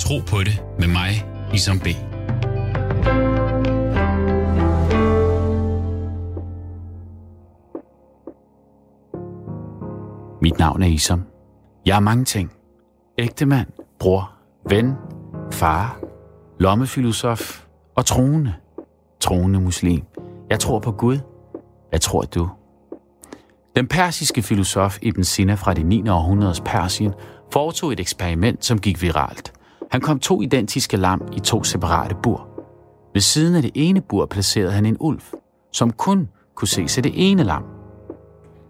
Tro på det med mig, Isam B. Mit navn er Isam. Jeg er mange ting. Ægtemand, bror, ven, far, lommefilosof og troende. Troende muslim. Jeg tror på Gud. Hvad tror du? Den persiske filosof Ibn Sina fra det 9. århundredes Persien foretog et eksperiment, som gik viralt. Han kom to identiske lam i to separate bur. Ved siden af det ene bur placerede han en ulv, som kun kunne se af det ene lam.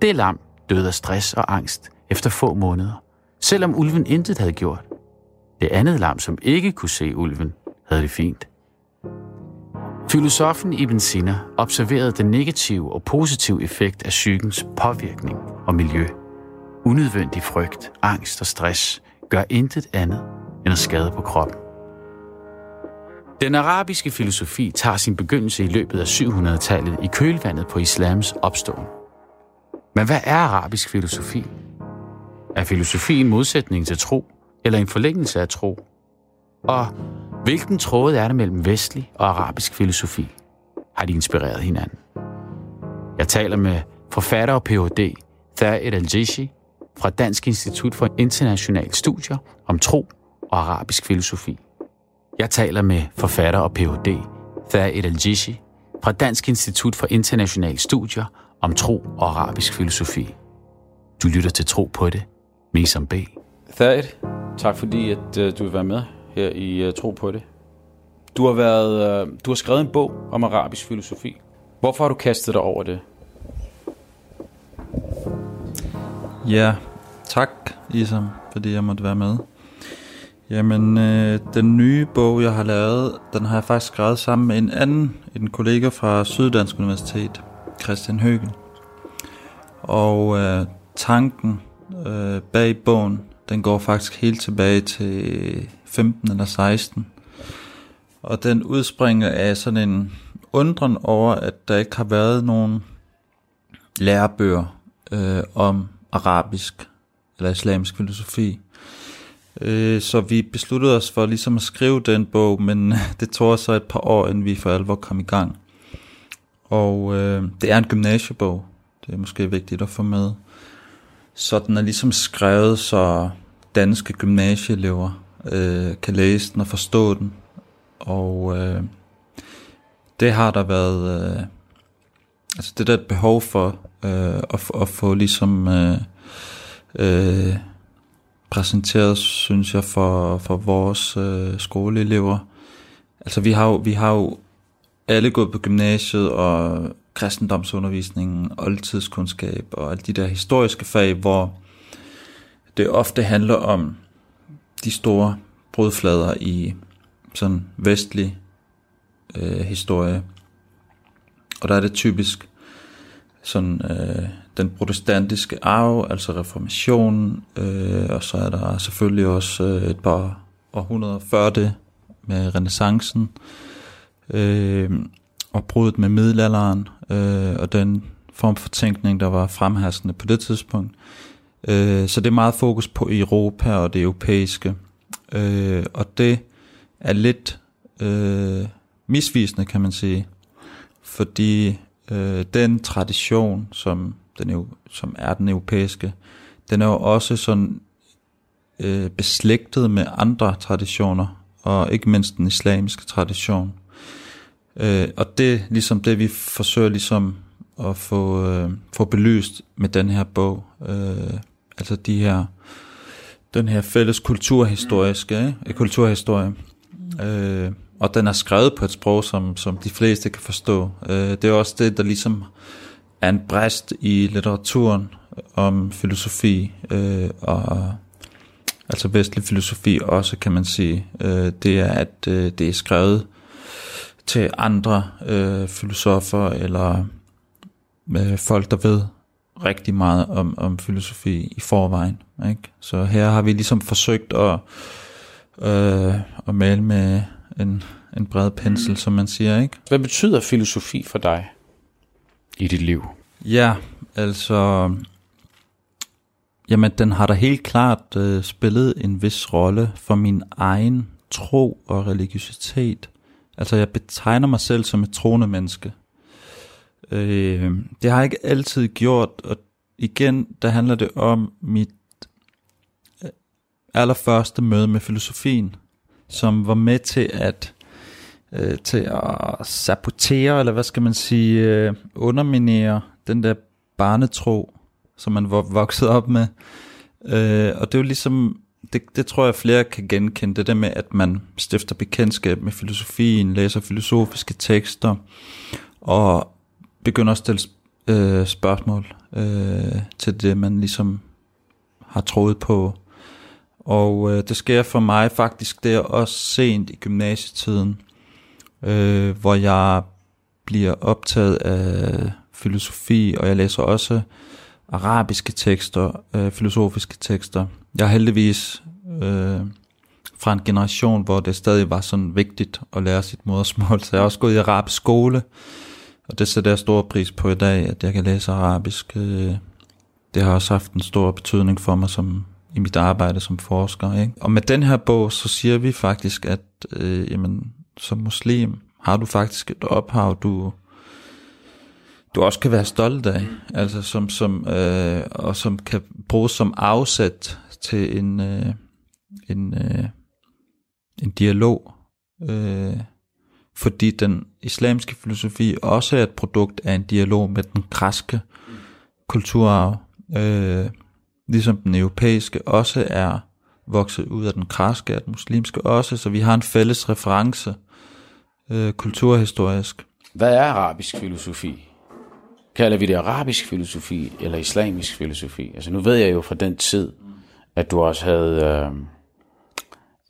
Det lam døde af stress og angst efter få måneder, selvom ulven intet havde gjort. Det andet lam, som ikke kunne se ulven, havde det fint. Filosofen Ibn Sina observerede den negative og positive effekt af psykens påvirkning og miljø. Unødvendig frygt, angst og stress gør intet andet end at skade på kroppen. Den arabiske filosofi tager sin begyndelse i løbet af 700-tallet i kølvandet på islams opståen. Men hvad er arabisk filosofi? Er filosofi en modsætning til tro, eller en forlængelse af tro? Og hvilken tråd er der mellem vestlig og arabisk filosofi? Har de inspireret hinanden? Jeg taler med forfatter og Ph.D. Thaed Al-Jishi fra Dansk Institut for Internationale Studier om tro og arabisk filosofi. Jeg taler med forfatter og Ph.D. Thaed Al-Jishi fra Dansk Institut for Internationale Studier om tro og arabisk filosofi. Du lytter til Tro på det, Mesam B. Thaid, tak fordi at uh, du vil være med her i uh, Tro på det. Du har været, uh, du har skrevet en bog om arabisk filosofi. Hvorfor har du kastet dig over det? Ja, tak Isam, fordi jeg måtte være med. Jamen, øh, den nye bog, jeg har lavet, den har jeg faktisk skrevet sammen med en anden, en kollega fra Syddansk Universitet, Christian Høgen. Og øh, tanken øh, bag bogen, den går faktisk helt tilbage til 15 eller 16. Og den udspringer af sådan en undren over, at der ikke har været nogen lærebøger øh, om arabisk eller islamisk filosofi. Øh, så vi besluttede os for ligesom at skrive den bog, men det tog så et par år, inden vi for alvor kom i gang. Og øh, det er en gymnasiebog, det er måske vigtigt at få med. Så den er ligesom skrevet, så danske gymnasieelever øh, kan læse den og forstå den. Og øh, det har der været, øh, altså det der er et behov for øh, at, at få ligesom øh, øh, præsenteret, synes jeg, for, for vores øh, skoleelever. Altså vi har jo, vi har jo alle gået på gymnasiet og kristendomsundervisningen, oldtidskundskab og alle de der historiske fag, hvor det ofte handler om de store brudflader i sådan vestlig øh, historie. Og der er det typisk sådan øh, den protestantiske arv, altså reformationen, øh, og så er der selvfølgelig også øh, et par århundreder før det med renaissancen, øh, og brudet med middelalderen, øh, og den form for tænkning, der var fremherskende på det tidspunkt. Øh, så det er meget fokus på Europa og det europæiske, øh, og det er lidt øh, misvisende, kan man sige, fordi øh, den tradition, som, den, som er den europæiske, den er jo også sådan øh, beslægtet med andre traditioner, og ikke mindst den islamiske tradition. Øh, og det er ligesom det, vi forsøger ligesom at få, øh, få belyst med den her bog. Øh, altså de her, den her fælles kulturhistoriske, ikke? Øh, kulturhistorie. Øh, og den er skrevet på et sprog, som, som de fleste kan forstå. Øh, det er også det, der ligesom er en bræst i litteraturen om filosofi, øh, og altså vestlig filosofi også, kan man sige. Øh, det er, at øh, det er skrevet til andre øh, filosofer, eller øh, folk, der ved rigtig meget om, om filosofi i forvejen. Ikke? Så her har vi ligesom forsøgt at, øh, at male med en, en bred pensel, som man siger, ikke? Hvad betyder filosofi for dig i dit liv? Ja, altså... Jamen, den har da helt klart øh, spillet en vis rolle for min egen tro og religiøsitet. Altså jeg betegner mig selv som et troende menneske. Øh, det har jeg ikke altid gjort, og igen, der handler det om mit øh, allerførste møde med filosofien, som var med til at øh, til at sabotere, eller hvad skal man sige, øh, underminere den der barnetro, som man var vokset op med. Øh, og det er jo ligesom, det, det tror jeg flere kan genkende, det der med, at man stifter bekendtskab med filosofien, læser filosofiske tekster, og begynder at stille øh, spørgsmål øh, til det, man ligesom har troet på. Og øh, det sker for mig faktisk der også sent i gymnasietiden, øh, hvor jeg bliver optaget af filosofi, og jeg læser også arabiske tekster, øh, filosofiske tekster. Jeg er heldigvis øh, fra en generation, hvor det stadig var sådan vigtigt at lære sit modersmål, så jeg har også gået i arabisk skole, og det sætter jeg stor pris på i dag, at jeg kan læse arabisk. Øh, det har også haft en stor betydning for mig som i mit arbejde som forsker. Ikke? Og med den her bog, så siger vi faktisk, at øh, jamen, som muslim? Har du faktisk et ophav, du du også kan være stolt af, altså som, som, øh, og som kan bruges som afsæt til en, øh, en, øh, en dialog, øh, fordi den islamiske filosofi også er et produkt af en dialog med den græske kulturarv, øh, ligesom den europæiske også er vokset ud af den græske, og den muslimske også, så vi har en fælles reference øh, kulturhistorisk. Hvad er arabisk filosofi? Kalder vi det arabisk filosofi eller islamisk filosofi? Altså nu ved jeg jo fra den tid, at du også havde... Øh,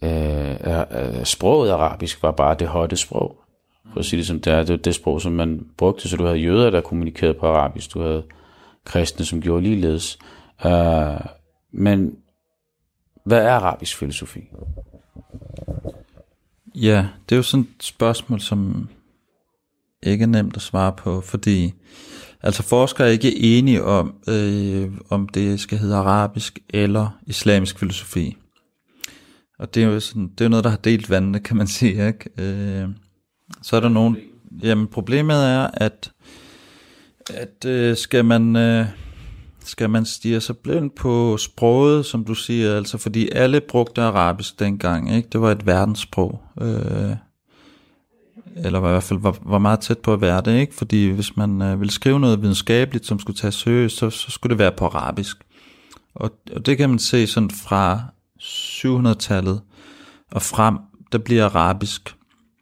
øh, øh, øh sproget arabisk var bare det hotte sprog. For at sige det som det er, det var det sprog, som man brugte, så du havde jøder, der kommunikerede på arabisk, du havde kristne, som gjorde ligeledes. Øh, men hvad er arabisk filosofi? Ja, det er jo sådan et spørgsmål, som ikke er nemt at svare på, fordi altså forskere er ikke enige om, øh, om det skal hedde arabisk eller islamisk filosofi. Og det er jo sådan, det er noget, der har delt vandene, kan man sige. Ikke? Øh, så er der nogen... Jamen, problemet er, at, at øh, skal man... Øh, skal man stige sig blind på sproget, som du siger, altså fordi alle brugte arabisk dengang, ikke? Det var et verdenssprog. Øh, eller var i hvert fald var, var meget tæt på at være det, ikke? Fordi hvis man øh, ville skrive noget videnskabeligt, som skulle tage seriøst, så, så skulle det være på arabisk. Og, og det kan man se sådan fra 700-tallet og frem, der bliver arabisk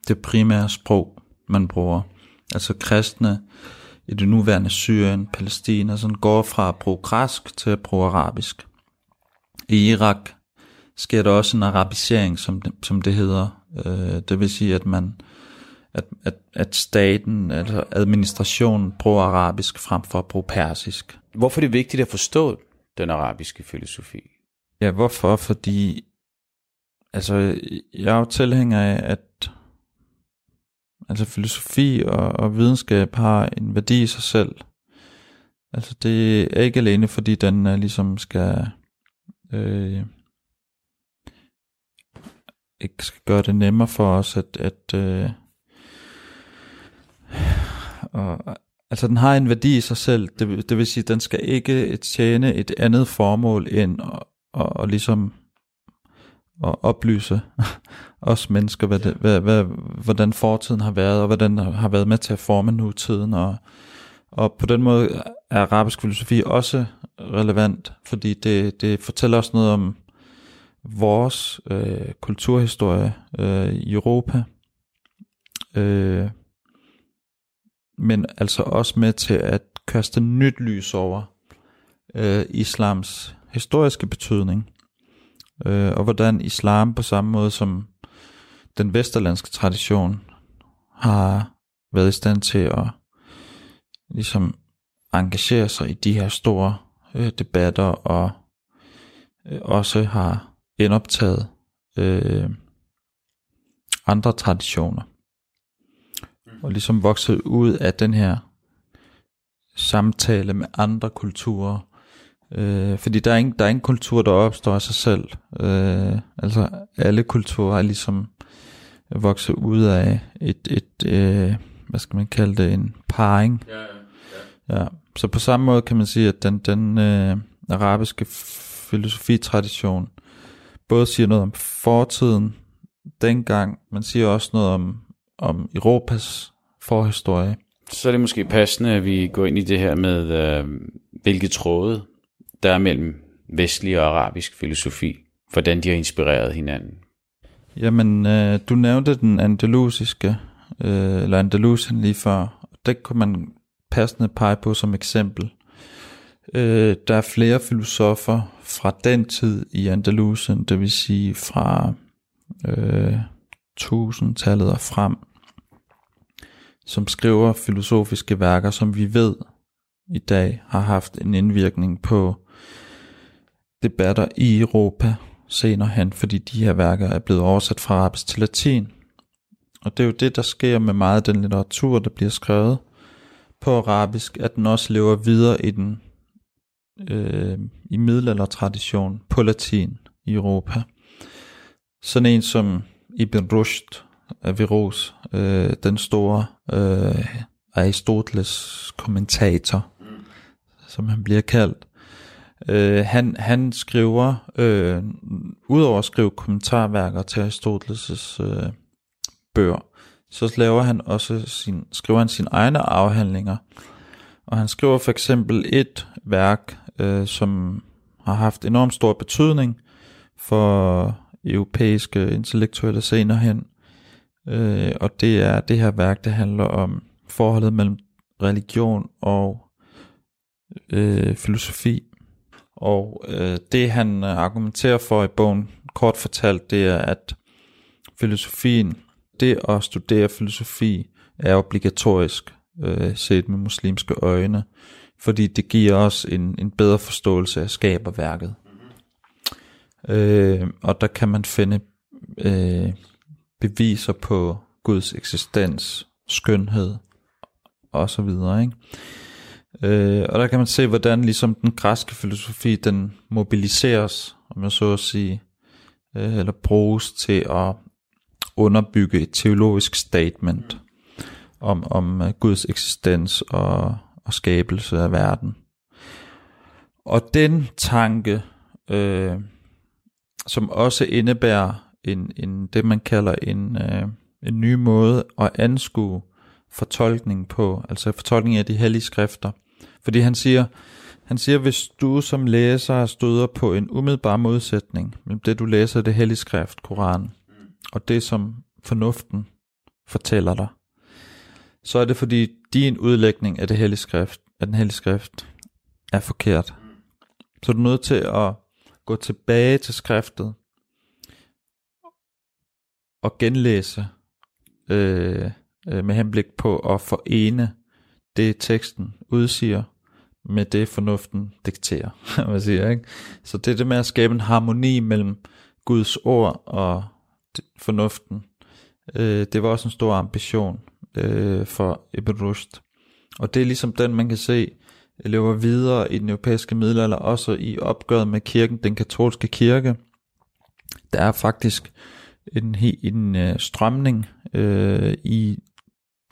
det primære sprog, man bruger. Altså kristne i det nuværende Syrien, Palæstina, sådan går fra at bruge græsk til at bruge arabisk. I Irak sker der også en arabisering, som det, som det hedder. Øh, det vil sige, at man at, at, at staten, altså administrationen, bruger arabisk frem for at bruge persisk. Hvorfor er det vigtigt at forstå den arabiske filosofi? Ja, hvorfor? Fordi altså, jeg er jo tilhænger af, at altså filosofi og, og videnskab har en værdi i sig selv. Altså det er ikke alene fordi den uh, ligesom skal øh, ikke skal gøre det nemmere for os at, at øh, og, altså den har en værdi i sig selv. Det, det vil sige, den skal ikke tjene et andet formål end at, at, at ligesom at oplyse os mennesker, hvad det, hvad, hvad, hvordan fortiden har været, og hvordan har været med til at forme nutiden. Og, og på den måde er arabisk filosofi også relevant, fordi det, det fortæller os noget om vores øh, kulturhistorie øh, i Europa, øh, men altså også med til at kaste nyt lys over øh, islams historiske betydning øh, og hvordan islam på samme måde som den vesterlandske tradition har været i stand til at ligesom engagere sig i de her store øh, debatter og øh, også har indoptaget øh, andre traditioner. Og ligesom vokset ud af den her samtale med andre kulturer Øh, fordi der er, ingen, der er ingen kultur, der opstår af sig selv. Øh, altså alle kulturer er ligesom vokse ud af et, et øh, hvad skal man kalde det, en parring. Ja, Ja, så på samme måde kan man sige, at den, den øh, arabiske filosofitradition både siger noget om fortiden dengang, men siger også noget om, om Europas forhistorie. Så er det måske passende, at vi går ind i det her med, øh, hvilke tråde der er mellem vestlig og arabisk filosofi, hvordan de har inspireret hinanden. Jamen, øh, du nævnte den andalusiske, øh, eller Andalusien lige før. Det kunne man passende pege på som eksempel. Øh, der er flere filosofer fra den tid i Andalusien, det vil sige fra øh, 1000-tallet og frem, som skriver filosofiske værker, som vi ved i dag har haft en indvirkning på debatter i Europa senere hen, fordi de her værker er blevet oversat fra arabisk til latin. Og det er jo det, der sker med meget af den litteratur, der bliver skrevet på arabisk, at den også lever videre i den øh, i middelaldertradition på latin i Europa. Sådan en som Ibn Rushd Averroes, øh, den store øh, Aristoteles kommentator, mm. som han bliver kaldt. Øh, han, han skriver, øh, udover at skrive kommentarværker til Aristoteles' øh, bøger, så laver han også sin, skriver han sine egne afhandlinger. Og han skriver for eksempel et værk, øh, som har haft enormt stor betydning for europæiske intellektuelle senere hen. Øh, og det er det her værk, der handler om forholdet mellem religion og øh, filosofi. Og øh, det han øh, argumenterer for i bogen, kort fortalt, det er, at filosofien det at studere filosofi er obligatorisk øh, set med muslimske øjne, fordi det giver os en, en bedre forståelse af skaberværket. Øh, og der kan man finde øh, beviser på Guds eksistens, skønhed og så videre. Ikke? Øh, og der kan man se, hvordan ligesom den græske filosofi, den mobiliseres, om jeg så at sige, øh, eller bruges til at underbygge et teologisk statement om, om øh, Guds eksistens og, og skabelse af verden. Og den tanke, øh, som også indebærer en, en, det, man kalder en, øh, en ny måde at anskue fortolkning på, altså fortolkning af de hellige skrifter. Fordi han siger, han siger, hvis du som læser støder på en umiddelbar modsætning mellem det, du læser det hellige skrift, Koranen, og det, som fornuften fortæller dig, så er det fordi din udlægning af det hellige skrift, af den hellige skrift, er forkert. Så er du nødt til at gå tilbage til skriftet og genlæse øh, øh, med henblik på at forene det teksten udsiger med det fornuften dikterer, hvad siger, ikke? Så det er det med at skabe en harmoni mellem Guds ord og fornuften. Øh, det var også en stor ambition øh, for Ibn Rushd. Og det er ligesom den, man kan se, lever videre i den europæiske middelalder, også i opgøret med kirken, den katolske kirke. Der er faktisk en, en en strømning øh, i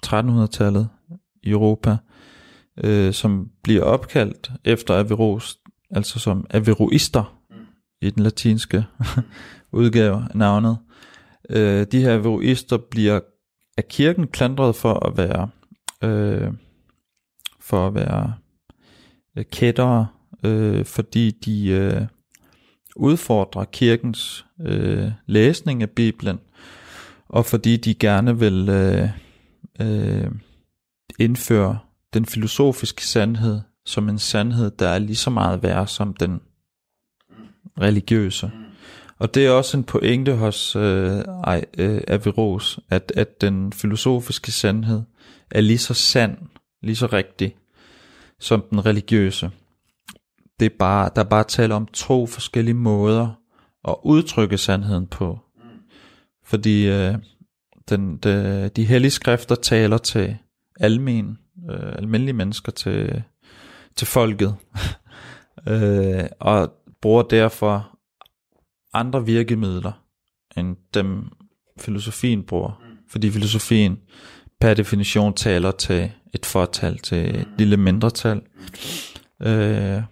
1300-tallet i Europa, uh, som bliver opkaldt efter Averroes, altså som Averroister i den latinske udgave af navnet. Øh, de her Averroister bliver af kirken klandret for at være øh, for at være øh, kættere, øh, fordi de øh, udfordrer kirkens øh, læsning af Bibelen, og fordi de gerne vil øh, øh, indføre den filosofiske sandhed som en sandhed, der er lige så meget værd som den religiøse. Og det er også en pointe hos øh, øh, Averroes, at, at den filosofiske sandhed er lige så sand, lige så rigtig, som den religiøse. Det er bare, der er bare tale om to forskellige måder at udtrykke sandheden på. Fordi øh, den, de, de hellige skrifter taler til almen, øh, almindelige mennesker, til, til folket, øh, og bruger derfor andre virkemidler end dem filosofien bruger. Fordi filosofien per definition taler til et fortal, til et lille mindretal, øh,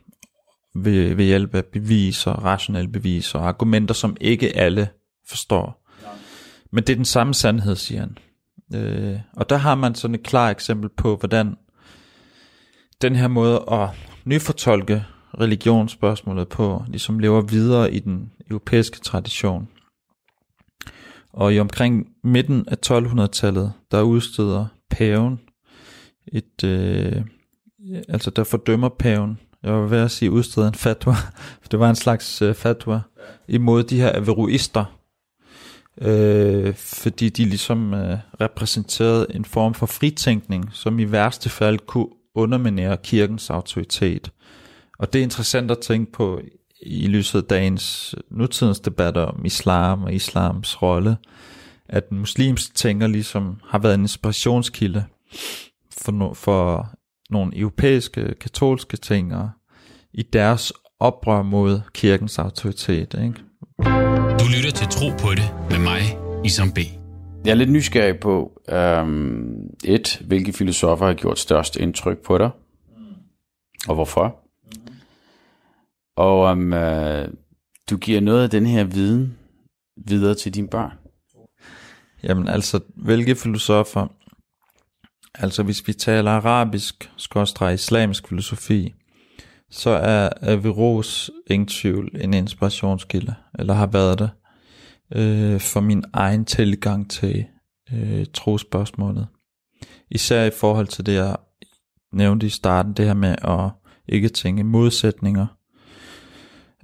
ved, ved hjælp af beviser, rationelle beviser og argumenter, som ikke alle forstår. Men det er den samme sandhed, siger han. Øh, og der har man sådan et klart eksempel på, hvordan den her måde at nyfortolke religionsspørgsmålet på, ligesom lever videre i den europæiske tradition. Og i omkring midten af 1200-tallet, der udsteder paven et, øh, altså der fordømmer paven, jeg var ved at sige udsteder en fatwa, for det var en slags øh, fatwa, imod de her averroister, øh, fordi de ligesom øh, repræsenterede en form for fritænkning, som i værste fald kunne underminere kirkens autoritet. Og det er interessant at tænke på i lyset af dagens øh, nutidens debatter om islam og islams rolle, at den muslimske tænker ligesom har været en inspirationskilde for, no, for nogle europæiske katolske tænkere i deres oprør mod kirkens autoritet. Ikke? Du lytter til Tro på det med mig, Isam B. Jeg er lidt nysgerrig på, um, et, hvilke filosofer har gjort størst indtryk på dig, og hvorfor? Og om uh, du giver noget af den her viden videre til dine børn. Jamen altså, hvilke filosofer? Altså hvis vi taler arabisk, skorstræk islamisk filosofi, så er Averroes ingen tvivl en inspirationskilde, eller har været det, øh, for min egen tilgang til øh, trospørgsmålet. Især i forhold til det, jeg nævnte i starten, det her med at ikke tænke modsætninger.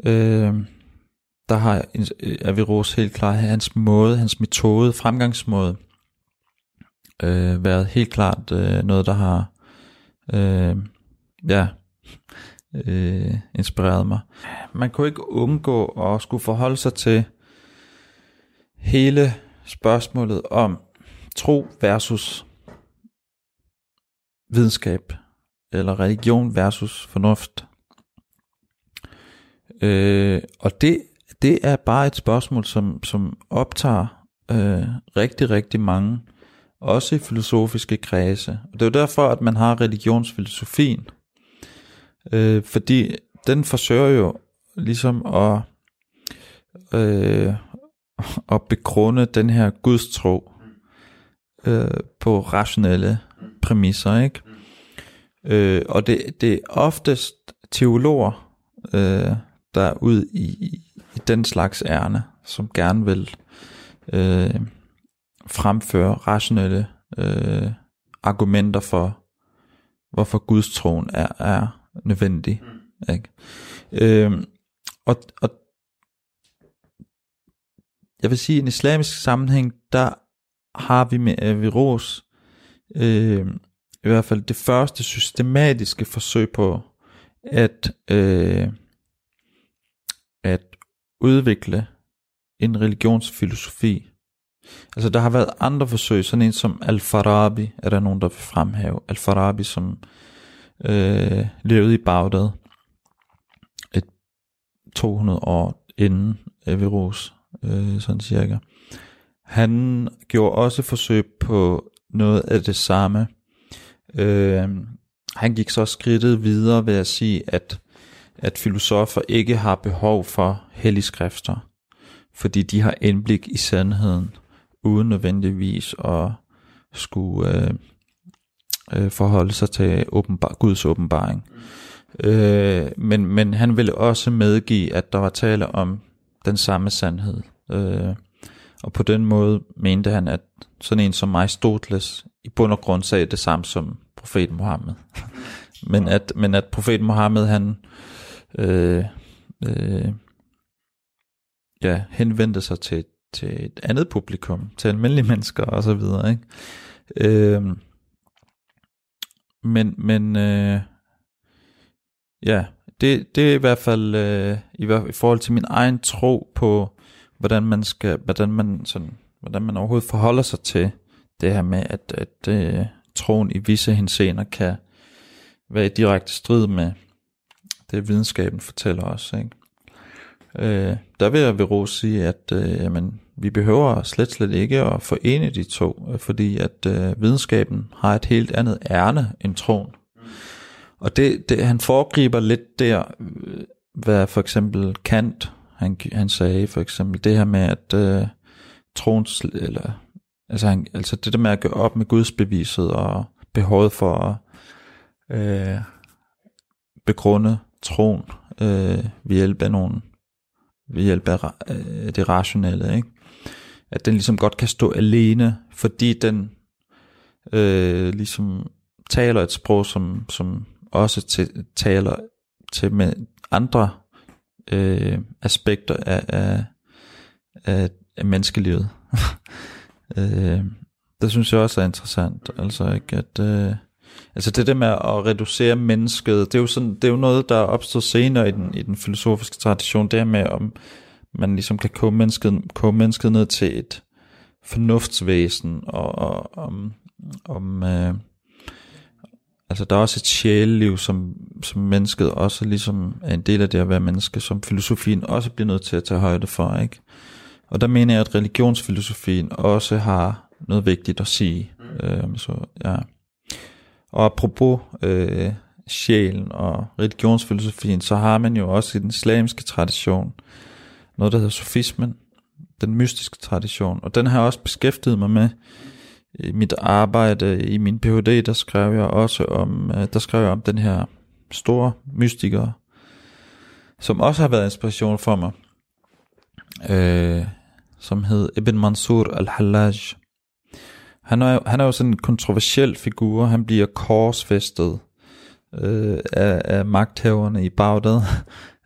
Øh, der har Averroes helt klart hans måde, hans metode, fremgangsmåde, øh, været helt klart øh, noget, der har øh, ja, øh, inspirerede mig. Man kunne ikke undgå at skulle forholde sig til hele spørgsmålet om tro versus videnskab, eller religion versus fornuft. Øh, og det, det er bare et spørgsmål, som, som optager øh, rigtig, rigtig mange, også i filosofiske kredse. Og det er jo derfor, at man har religionsfilosofien, Øh, fordi den forsøger jo ligesom at, øh, at begrunde den her gudstro øh, på rationelle præmisser, ikke? Øh, og det, det er oftest teologer, øh, der er ud i, i den slags ærne, som gerne vil øh, fremføre rationelle øh, argumenter for, hvorfor gudstroen er, er nødvendig. Mm. Ikke? Øhm, og, og jeg vil sige, i en islamisk sammenhæng, der har vi med Averroes øh, i hvert fald det første systematiske forsøg på at, øh, at udvikle en religionsfilosofi. Altså der har været andre forsøg, sådan en som Al-Farabi, er der nogen, der vil fremhæve. Al-Farabi, som øh, levede i Bagdad et 200 år inden Averroes, øh, sådan cirka. Han gjorde også forsøg på noget af det samme. Øh, han gik så skridtet videre ved at sige, at, at filosofer ikke har behov for helligskrifter, fordi de har indblik i sandheden, uden nødvendigvis at skulle øh, øh, forholde sig til åbenbar, Guds åbenbaring. Øh, men, men han ville også medgive, at der var tale om den samme sandhed. Øh, og på den måde mente han, at sådan en som Aristoteles i bund og grund sagde det samme som profeten Mohammed. men, at, men at profeten Mohammed, han øh, øh, ja, henvendte sig til, til et andet publikum, til almindelige mennesker og så videre. Ikke? Øh, men, men øh, ja, det, det er i hvert fald øh, i, i forhold til min egen tro på, hvordan man skal, hvordan man sådan, hvordan man overhovedet forholder sig til det her med, at, at øh, troen i visse henseender kan være i direkte strid med det, videnskaben fortæller os. Ikke? Øh, der vil jeg ved sige, at øh, jamen, vi behøver slet slet ikke at forene de to, øh, fordi at øh, videnskaben har et helt andet ærne end troen. Og det, det, han foregriber lidt der, øh, hvad for eksempel Kant, han, han sagde for eksempel det her med, at øh, troen, eller, altså, han, altså det der med at gøre op med gudsbeviset og behovet for at øh, begrunde troen øh, ved hjælp af nogen, ved hjælp af øh, det rationelle, ikke? At den ligesom godt kan stå alene, fordi den øh, ligesom taler et sprog, som, som også til, taler til med andre øh, aspekter af, af, af, af menneskelivet. øh, det synes jeg også er interessant, altså ikke at øh, Altså det der med at reducere mennesket, det er jo, sådan, det er jo noget, der er opstået senere i den, i den filosofiske tradition, det her med, om man ligesom kan koge mennesket, koge mennesket ned til et fornuftsvæsen, og, og om, om øh, altså der er også et sjæleliv, som, som mennesket også ligesom er en del af det at være menneske, som filosofien også bliver nødt til at tage højde for, ikke? Og der mener jeg, at religionsfilosofien også har noget vigtigt at sige. Mm. Øh, så ja. Og apropos øh, sjælen og religionsfilosofien, så har man jo også i den islamiske tradition noget, der hedder sofismen, den mystiske tradition. Og den har jeg også beskæftiget mig med i mit arbejde. I min Ph.D., der skrev jeg også om, øh, der skrev jeg om den her store mystiker, som også har været inspiration for mig, øh, som hed Ibn Mansur al-Hallaj. Han er, han er jo sådan en kontroversiel figur. Han bliver korsfæstet øh, af, af magthaverne i Bagdad,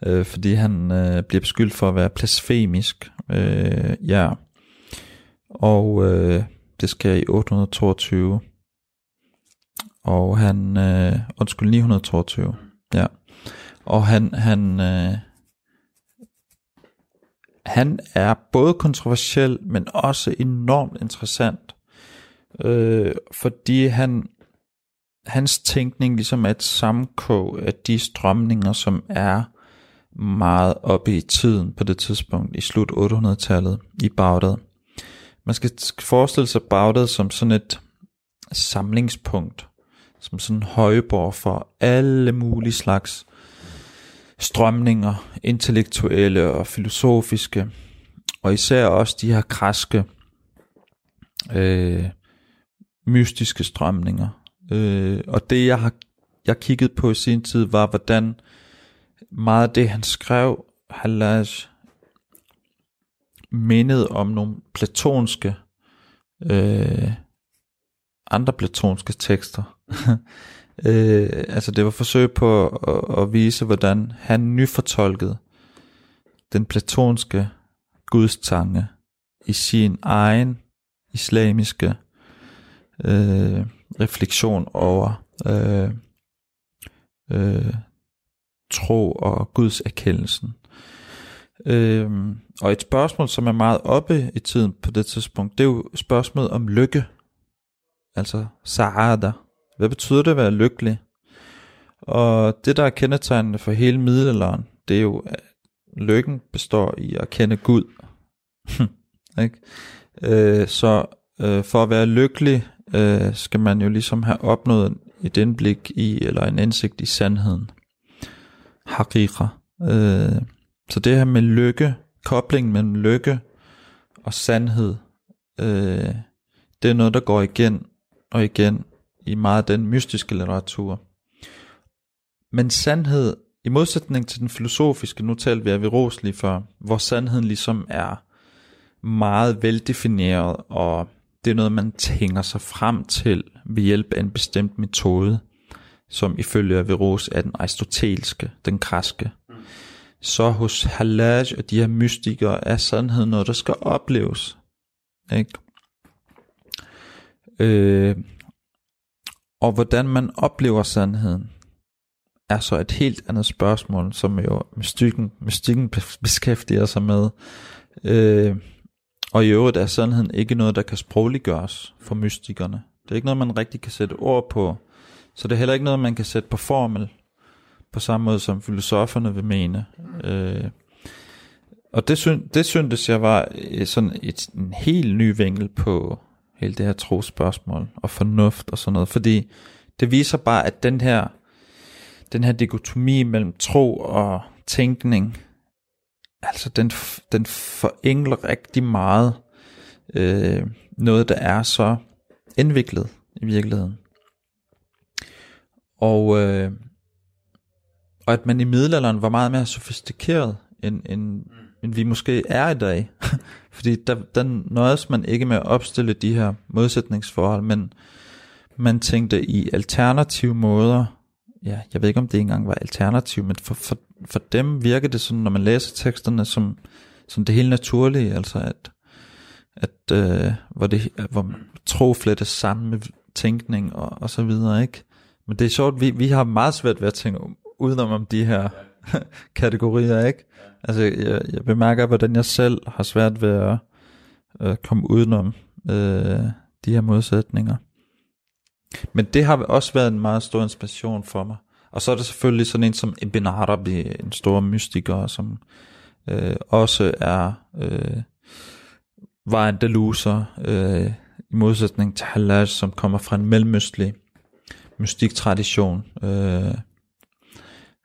øh, fordi han øh, bliver beskyldt for at være blasfemisk. Øh, ja. Og øh, det sker i 822. Og han, øh, undskyld, 922. Ja. Og han, han, øh, han er både kontroversiel, men også enormt interessant øh, fordi han, hans tænkning ligesom er et sammenkog af de strømninger, som er meget oppe i tiden på det tidspunkt, i slut 800-tallet i Bagdad. Man skal forestille sig Bagdad som sådan et samlingspunkt, som sådan en højborg for alle mulige slags strømninger, intellektuelle og filosofiske, og især også de her kraske øh, mystiske strømninger. Øh, og det jeg har jeg kigget på i sin tid var, hvordan meget af det han skrev, Hallaj, mindede om nogle platonske, øh, andre platonske tekster. øh, altså det var forsøg på at, at vise, hvordan han nyfortolkede den platonske gudstanke i sin egen islamiske øh, refleksion over øh, øh, tro og Guds erkendelsen. Øhm, og et spørgsmål, som er meget oppe i tiden på det tidspunkt, det er jo spørgsmålet om lykke. Altså sa'ada. Hvad betyder det at være lykkelig? Og det, der er kendetegnende for hele middelalderen, det er jo, at lykken består i at kende Gud. ikke? Øh, så øh, for at være lykkelig, øh, skal man jo ligesom have opnået et indblik i, eller en indsigt i sandheden. Hakika. Øh, så det her med lykke, koblingen mellem lykke og sandhed, øh, det er noget, der går igen og igen i meget af den mystiske litteratur. Men sandhed, i modsætning til den filosofiske, nu talte vi af Viros lige før, hvor sandheden ligesom er meget veldefineret og det er noget, man tænker sig frem til ved hjælp af en bestemt metode, som ifølge Averroes er den aristotelske, den græske. Så hos Hallaj og de her mystikere er sandhed noget, der skal opleves. Ikke? Øh, og hvordan man oplever sandheden, er så et helt andet spørgsmål, som jo mystikken, mystikken beskæftiger sig med. Øh, og i øvrigt er sandheden ikke noget, der kan sprogliggøres for mystikerne. Det er ikke noget, man rigtig kan sætte ord på. Så det er heller ikke noget, man kan sætte på formel, på samme måde som filosoferne vil mene. Øh, og det, syn, det syntes jeg var øh, sådan et, en helt ny vinkel på hele det her trospørgsmål og fornuft og sådan noget, fordi det viser bare, at den her, den her dikotomi mellem tro og tænkning, altså den, den forenkler rigtig meget øh, noget, der er så indviklet i virkeligheden. Og, øh, og at man i middelalderen var meget mere sofistikeret, end, end, end vi måske er i dag. Fordi der, der nøjes man ikke med at opstille de her modsætningsforhold, men man tænkte i alternative måder. Ja, jeg ved ikke, om det engang var alternativ, men for, for, for dem virker det sådan, når man læser teksterne, som, som det helt naturlige, altså at, at øh, hvor, det, hvor tro flettes sammen med tænkning og, og så videre, ikke? Men det er sjovt, vi, vi har meget svært ved at tænke udenom om de her ja. kategorier, ikke? Ja. Altså, jeg, jeg bemærker, hvordan jeg selv har svært ved at øh, komme udenom øh, de her modsætninger. Men det har også været en meget stor inspiration for mig. Og så er der selvfølgelig sådan en som Ibn Arabi, en stor mystiker, som øh, også er øh, var en deluser, øh, i modsætning til Hallaj, som kommer fra en mellemøstlig mystiktradition. Øh,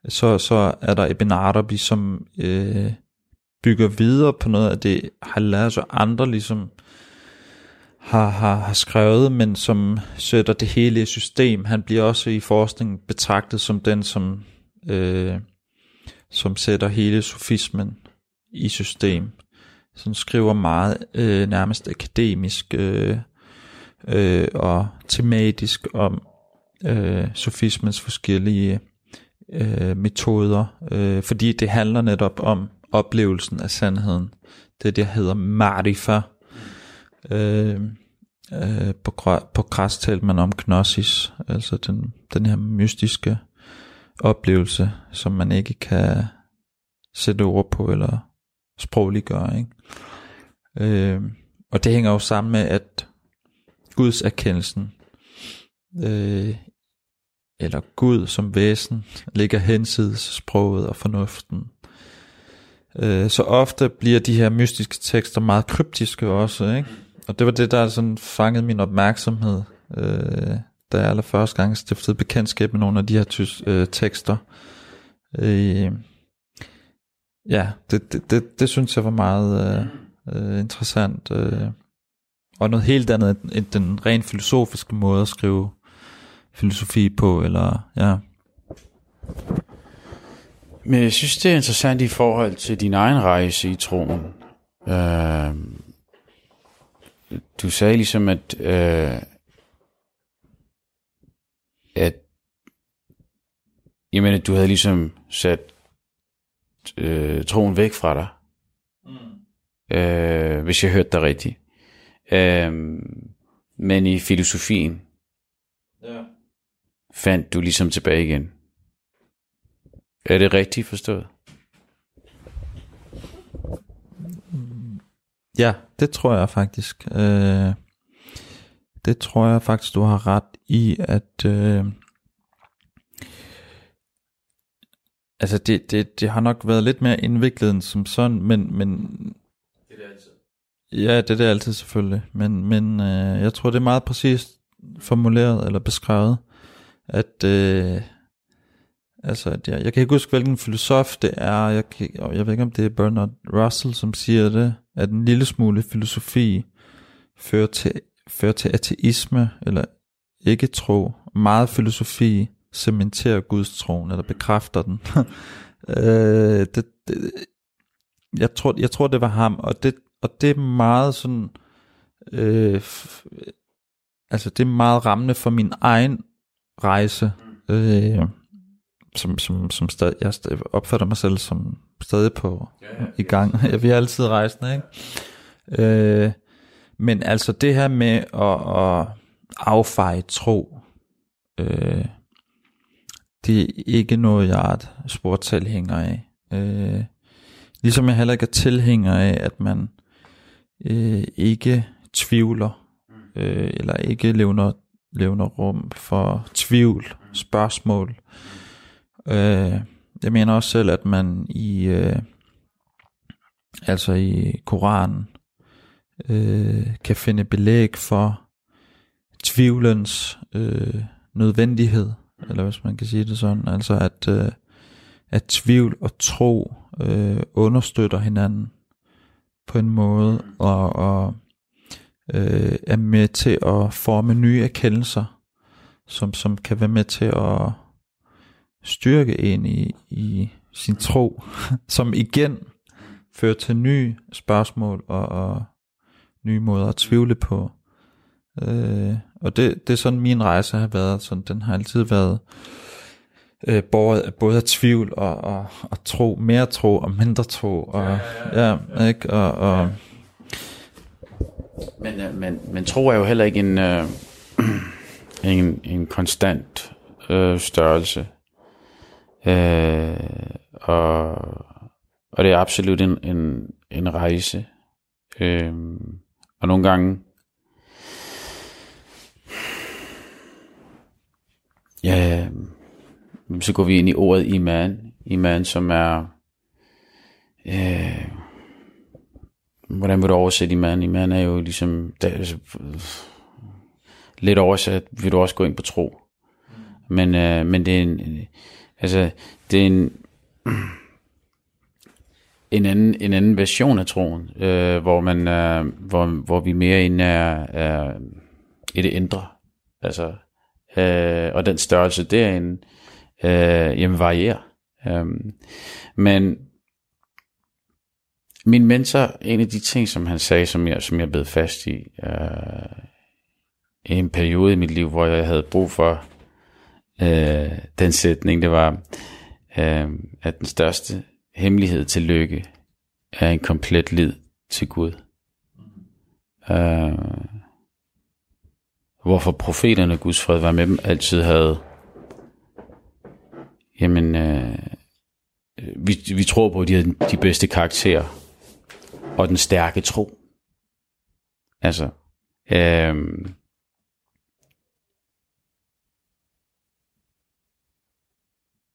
så, så er der Ibn Arabi, som øh, bygger videre på noget af det, Hallaj og andre ligesom har, har, har skrevet, men som sætter det hele i system. Han bliver også i forskningen betragtet som den, som, øh, som sætter hele sofismen i system. Som skriver meget øh, nærmest akademisk øh, øh, og tematisk om øh, sofismens forskellige øh, metoder, øh, fordi det handler netop om oplevelsen af sandheden. Det der hedder marifa. Øh, øh, på, på græs talte man om gnosis, altså den, den her mystiske oplevelse, som man ikke kan sætte ord på eller sprogliggøre. Ikke? Øh, og det hænger jo sammen med, at Guds erkendelsen øh, eller Gud som væsen ligger hensides sproget og fornuften. Øh, så ofte bliver de her mystiske tekster meget kryptiske også, ikke? Og det var det, der sådan fangede min opmærksomhed, øh, da jeg allerførste gang stiftede bekendtskab med nogle af de her tys, øh, tekster. Øh, ja, det, det, det, det synes jeg var meget øh, øh, interessant. Øh, og noget helt andet end den rent filosofiske måde at skrive filosofi på, eller ja. Men jeg synes, det er interessant i forhold til din egen rejse i troen. Øh, du sagde ligesom, at, øh, at jamen, at du havde ligesom sat øh, troen væk fra dig. Mm. Øh, hvis jeg hørte dig rigtigt. Øh, men i filosofien, ja fandt du ligesom tilbage igen. Er det rigtigt forstået? Ja, det tror jeg faktisk. Øh, det tror jeg faktisk, du har ret i, at øh, altså det, det, det har nok været lidt mere indviklet end som sådan, men, men det er det altid. Ja, det er det altid selvfølgelig, men, men øh, jeg tror, det er meget præcist formuleret eller beskrevet at øh, altså, at jeg, jeg kan ikke huske, hvilken filosof det er, jeg, kan, jeg ved ikke, om det er Bernard Russell, som siger det, at en lille smule filosofi fører til, fører til ateisme, eller ikke tro. Meget filosofi cementerer Guds troen, eller bekræfter den. øh, det, det, jeg, tror, jeg tror, det var ham, og det, og det er meget sådan, øh, altså det er meget rammende for min egen rejse, øh, som, som, som stadig, jeg opfatter mig selv som stadig på ja, ja, i gang. Jeg vil altid rejsende, ikke? Øh, men altså det her med at, at affeje tro, øh, det er ikke noget, jeg er et sport tilhænger af. Øh, ligesom jeg heller ikke er tilhænger af, at man øh, ikke tvivler, øh, eller ikke levner levende rum for tvivl, spørgsmål. Øh, jeg mener også selv, at man i, øh, altså i Koranen, øh, kan finde belæg for tvivlens øh, nødvendighed, eller hvis man kan sige det sådan, altså at, øh, at tvivl og tro øh, understøtter hinanden på en måde, og, og øh, er med til at forme nye erkendelser, som, som kan være med til at styrke en i, i sin tro, som igen fører til nye spørgsmål og, og nye måder at tvivle på. Øh, og det, det er sådan min rejse har været, sådan, den har altid været øh, båret både af tvivl og, og, og tro, mere tro og mindre tro, og, ja, ja, ja. ikke, og, og men, øh, men, men tro er jo heller ikke en, øh, en, en konstant øh, størrelse. Øh, og, og det er absolut en, en, en rejse. Øh, og nogle gange, ja, så går vi ind i ordet iman. Iman, som er, øh, hvordan vil du oversætte iman? Iman er jo ligesom, der, altså, lidt oversat vil du også gå ind på tro. Men, øh, men det er en, altså, det er en, en anden, en anden version af troen, øh, hvor, man, øh, hvor, hvor vi mere inde er, er i det indre. Altså, øh, og den størrelse derinde, øh, jamen varierer. Øh, men min mentor, en af de ting, som han sagde, som jeg, som jeg blev fast i, øh, i en periode i mit liv, hvor jeg havde brug for øh, den sætning, det var, øh, at den største hemmelighed til lykke er en komplet lid til Gud. Øh, hvorfor profeterne, Guds fred var med dem, altid havde, jamen, øh, vi, vi tror på, at de har de bedste karakterer, og den stærke tro. Altså, øhm,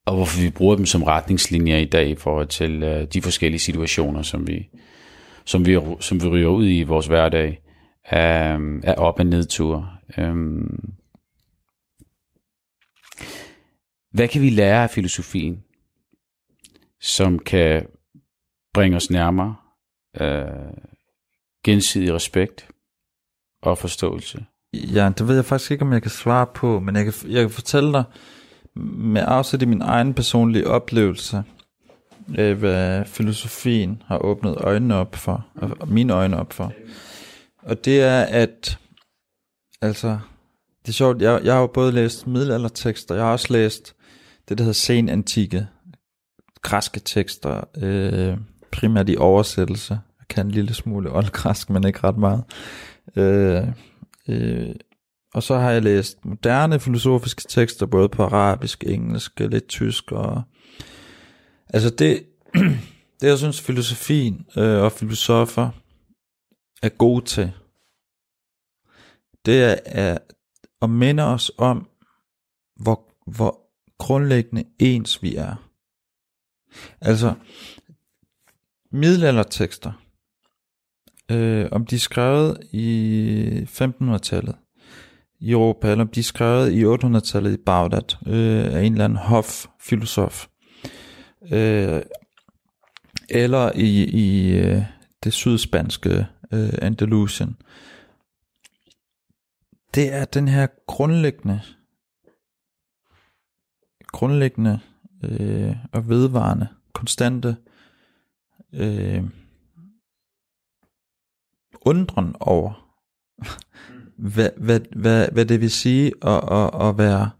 og hvorfor vi bruger dem som retningslinjer i dag i forhold til øh, de forskellige situationer, som vi, som vi, som vi ryger ud i i vores hverdag, øhm, er, er op- og nedture. Øhm. Hvad kan vi lære af filosofien, som kan bringe os nærmere øh, gensidig respekt og forståelse? Ja, det ved jeg faktisk ikke, om jeg kan svare på, men jeg kan, jeg kan fortælle dig, med afsæt i min egen personlige oplevelse, øh, hvad filosofien har åbnet øjnene op for, og mine øjne op for. Og det er, at, altså, det er sjovt, jeg, jeg har jo både læst middelaldertekster, jeg har også læst det, der hedder sen antikke, græske tekster, øh, primært i oversættelse. Jeg kan en lille smule oldgræsk, men ikke ret meget. Øh, øh, og så har jeg læst moderne filosofiske tekster, både på arabisk, engelsk, lidt tysk. Og... Altså det, det jeg synes filosofien øh, og filosofer er gode til, det er, at, at minde os om, hvor, hvor grundlæggende ens vi er. Altså, middelaldertekster, øh, om de er skrevet i 1500-tallet, i Europa, eller om de er skrevet i 800-tallet i Bagdad øh, af en eller anden hoffilosof. Øh, eller i, i øh, det sydspanske øh, Andalusien. Det er den her grundlæggende grundlæggende øh, og vedvarende, konstante øh, undren over, hvad, hvad, hvad, hvad det vil sige at, at, at, være,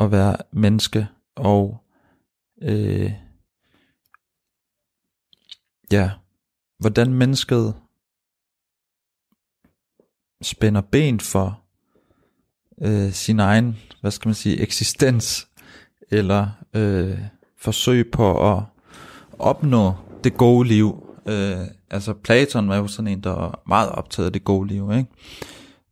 at være menneske og øh, ja, hvordan mennesket spænder ben for øh, sin egen, hvad skal man sige, eksistens, eller øh, forsøg på at opnå det gode liv. Øh, altså Platon var jo sådan en, der var meget optaget af det gode liv, ikke?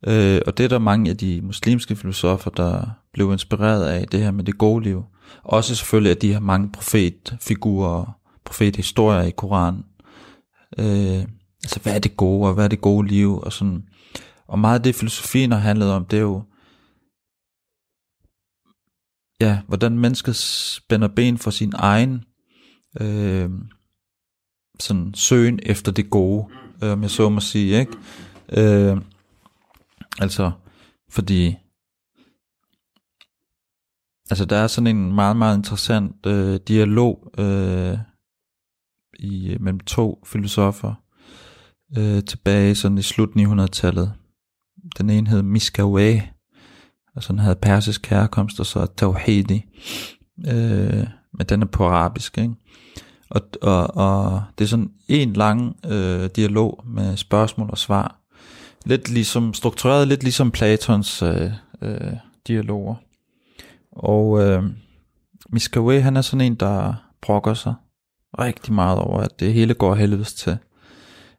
Øh, og det er der mange af de muslimske filosofer, der blev inspireret af det her med det gode liv. Også selvfølgelig, at de har mange profetfigurer og profethistorier i Koranen, Øh, altså, hvad er det gode, og hvad er det gode liv, og sådan. Og meget af det, filosofien har handlet om, det er jo, ja, hvordan mennesket spænder ben for sin egen øh, sådan søgen efter det gode, øh, om jeg så må sige, ikke? Øh, altså, fordi altså der er sådan en meget, meget interessant øh, dialog øh, i, øh, mellem to filosofer øh, tilbage sådan i slut 900-tallet. Den ene hed Miskawe, og den havde persisk herkomst, og så Tawhidi, øh, men den er på arabisk, ikke? Og, og, og det er sådan en lang øh, dialog med spørgsmål og svar. Lidt ligesom, struktureret lidt ligesom Platons øh, øh, dialoger. Og øh, Miskawe, han er sådan en, der brokker sig rigtig meget over, at det hele går helvedes til.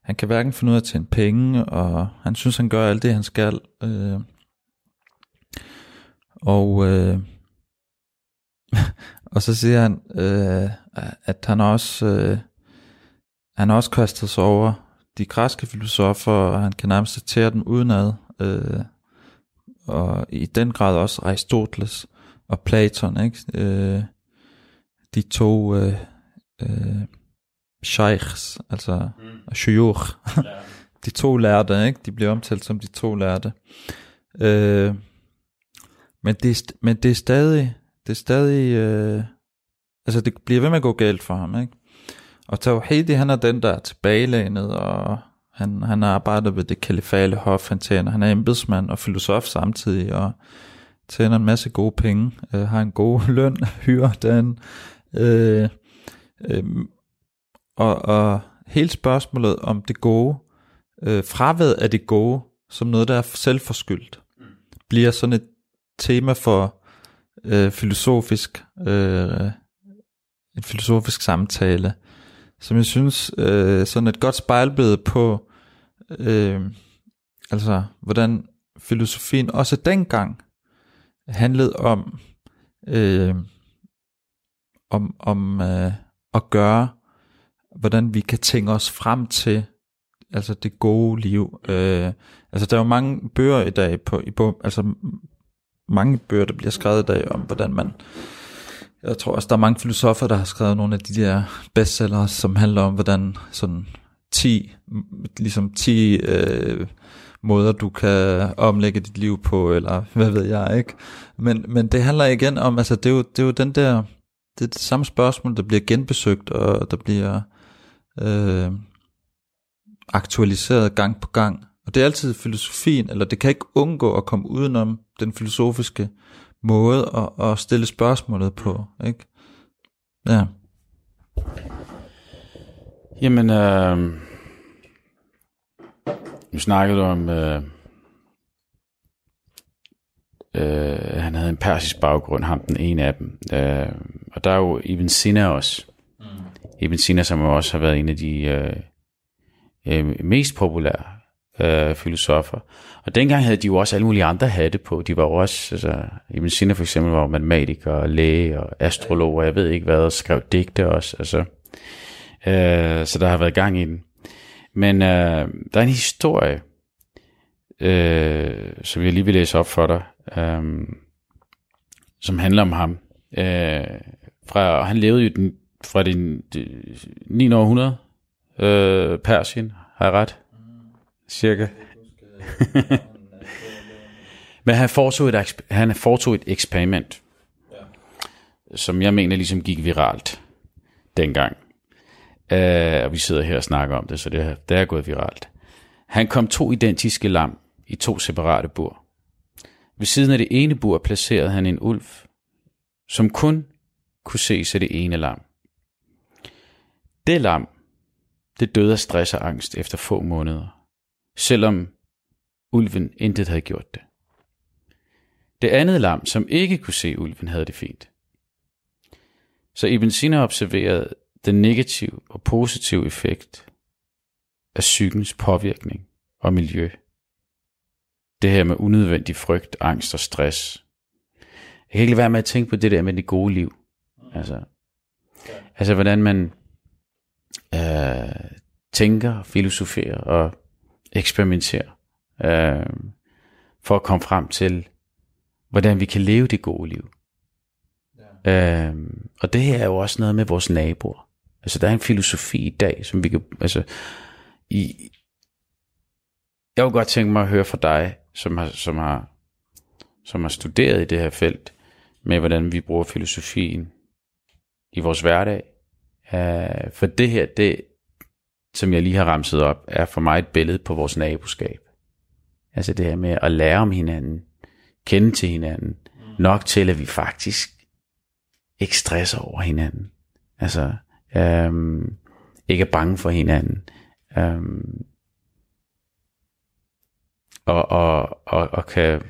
Han kan hverken finde ud af at tjene penge, og han synes, han gør alt det, han skal. Øh, og, øh, og så siger han, øh, at han også, øh, han også kastet sig over de græske filosofer, og han kan nærmest citere dem udenad. Øh, og i den grad også Aristoteles og Platon, ikke? Øh, de to øh, øh, sheikhs, altså mm. shuyukh, ja. de to lærte, ikke? De bliver omtalt som de to lærte. Øh, men, det men det er stadig, det er stadig, øh, altså det bliver ved med at gå galt for ham, ikke? Og Tawhidi, han er den, der er tilbagelænet, og han, han arbejder ved det kalifale hof, han tjener, han er embedsmand og filosof samtidig, og tjener en masse gode penge, øh, har en god løn, hyrer den, øh, øh, og, og hele spørgsmålet om det gode, øh, fraværet af det gode, som noget, der er selvforskyldt, bliver sådan et tema for øh, filosofisk, øh, en filosofisk samtale, som jeg synes øh, sådan et godt spejlbillede på, øh, altså hvordan filosofien også dengang handlede om, øh, om, om øh, at gøre, hvordan vi kan tænke os frem til altså det gode liv. Øh, altså der er jo mange bøger i dag på, i, bog, altså mange bøger, der bliver skrevet i dag om, hvordan man jeg tror også, der er mange filosofer, der har skrevet nogle af de der bestsellere, som handler om, hvordan sådan 10, ligesom 10 øh, måder, du kan omlægge dit liv på, eller hvad ved jeg, ikke? Men, men det handler igen om, altså det er jo, det er jo den der, det er det samme spørgsmål, der bliver genbesøgt, og der bliver øh, aktualiseret gang på gang. Og det er altid filosofien, eller det kan ikke undgå at komme udenom den filosofiske måde at, at stille spørgsmålet på, ikke? Ja. Jamen, øh, nu snakkede du om, øh, øh, han havde en persisk baggrund, ham den ene af dem. Øh, og der er jo Ibn Sina også. Mm. Ibn Sina, som også har været en af de øh, øh, mest populære øh, filosofer. Og dengang havde de jo også alle mulige andre hatte på. De var jo også, altså, Ibn Sina for eksempel var matematiker og læge og astrolog, og jeg ved ikke hvad, og skrev digte også. Altså, øh, så der har været gang i den. Men øh, der er en historie, øh, som jeg lige vil læse op for dig, øh, som handler om ham. Øh, fra, han levede jo den, fra det, det 9. århundrede, øh, Persien, har jeg ret? Cirka. Men han foretog et, han foretog et eksperiment, ja. som jeg mener ligesom gik viralt dengang. Uh, og vi sidder her og snakker om det, så det, det er gået viralt. Han kom to identiske lam i to separate bur. Ved siden af det ene bur placerede han en ulv, som kun kunne ses af det ene lam. Det lam, det døde af stress og angst efter få måneder, selvom ulven intet havde gjort det. Det andet lam, som ikke kunne se ulven, havde det fint. Så Ibn Sina observerede den negative og positive effekt af psykens påvirkning og miljø. Det her med unødvendig frygt, angst og stress. Jeg kan ikke lade være med at tænke på det der med det gode liv. Altså, altså hvordan man... Øh, tænker, filosoferer og eksperimenterer øh, for at komme frem til, hvordan vi kan leve det gode liv. Ja. Øh, og det her er jo også noget med vores naboer. Altså der er en filosofi i dag, som vi kan, altså i, jeg kunne godt tænke mig at høre fra dig, som har, som har, som har studeret i det her felt, med hvordan vi bruger filosofien i vores hverdag. Uh, for det her, det, som jeg lige har ramset op, er for mig et billede på vores naboskab. Altså det her med at lære om hinanden, kende til hinanden, nok til at vi faktisk ikke stresser over hinanden. Altså øhm, ikke er bange for hinanden. Øhm, og, og, og, og, kan,